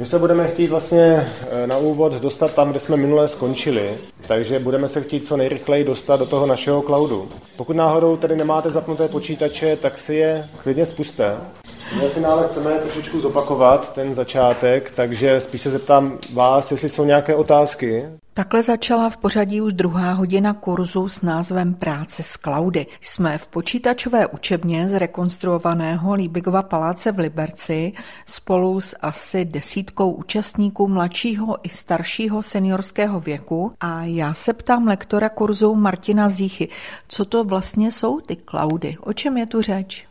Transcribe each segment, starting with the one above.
My se budeme chtít vlastně eh, na úvod dostat tam, kde jsme minule skončili, takže budeme se chtít co nejrychleji dostat do toho našeho cloudu. Pokud náhodou tedy nemáte zapnuté počítače, tak si je klidně spuste. My finále chceme trošičku zopakovat ten začátek, takže spíš se zeptám vás, jestli jsou nějaké otázky. Takhle začala v pořadí už druhá hodina kurzu s názvem Práce s cloudy. Jsme v počítačové učebně z rekonstruovaného Líbigova paláce v Liberci spolu s asi desítkou účastníků mladšího i staršího seniorského věku a já se ptám lektora kurzu Martina Zíchy, co to vlastně jsou ty cloudy, o čem je tu řeč?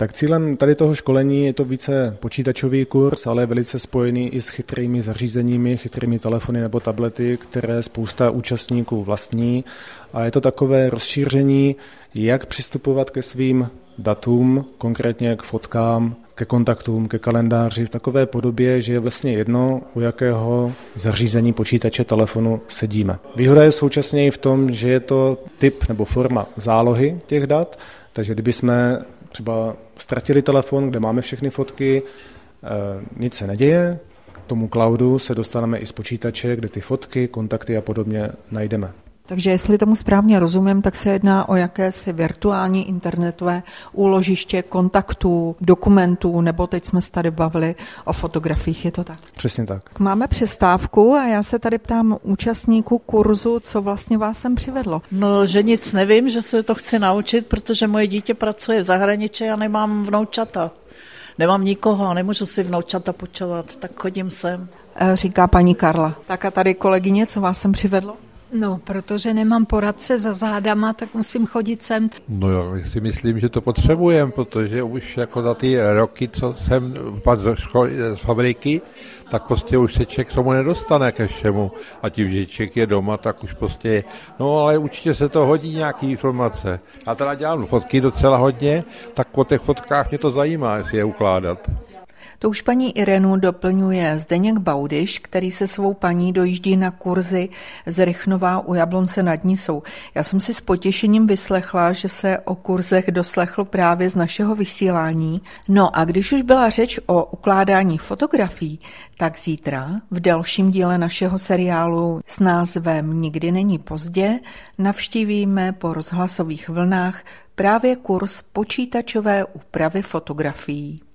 Tak cílem tady toho školení je to více počítačový kurz, ale je velice spojený i s chytrými zařízeními, chytrými telefony nebo tablety, které spousta účastníků vlastní. A je to takové rozšíření, jak přistupovat ke svým datům, konkrétně k fotkám, ke kontaktům, ke kalendáři v takové podobě, že je vlastně jedno, u jakého zařízení počítače telefonu sedíme. Výhoda je současně i v tom, že je to typ nebo forma zálohy těch dat, takže kdyby jsme třeba ztratili telefon, kde máme všechny fotky, eh, nic se neděje, k tomu cloudu se dostaneme i z počítače, kde ty fotky, kontakty a podobně najdeme. Takže jestli tomu správně rozumím, tak se jedná o jakési virtuální internetové úložiště kontaktů, dokumentů, nebo teď jsme se tady bavili o fotografiích, je to tak? Přesně tak. Máme přestávku a já se tady ptám účastníků kurzu, co vlastně vás sem přivedlo. No, že nic nevím, že se to chci naučit, protože moje dítě pracuje v zahraničí a nemám vnoučata. Nemám nikoho, nemůžu si vnoučata počovat, tak chodím sem. Eh, říká paní Karla. Tak a tady kolegyně, co vás sem přivedlo? No, protože nemám poradce za zádama, tak musím chodit sem. No jo, si myslím, že to potřebujeme, protože už jako za ty roky, co jsem padl z, školy, z fabriky, tak prostě už se k tomu nedostane ke všemu. A tím, že člověk je doma, tak už prostě, no ale určitě se to hodí nějaký informace. Já teda dělám fotky docela hodně, tak po těch fotkách mě to zajímá, jestli je ukládat. To už paní Irenu doplňuje Zdeněk Baudyš, který se svou paní dojíždí na kurzy z Rychnova u Jablonce nad Nisou. Já jsem si s potěšením vyslechla, že se o kurzech doslechl právě z našeho vysílání. No a když už byla řeč o ukládání fotografií, tak zítra v dalším díle našeho seriálu s názvem Nikdy není pozdě navštívíme po rozhlasových vlnách právě kurz počítačové úpravy fotografií.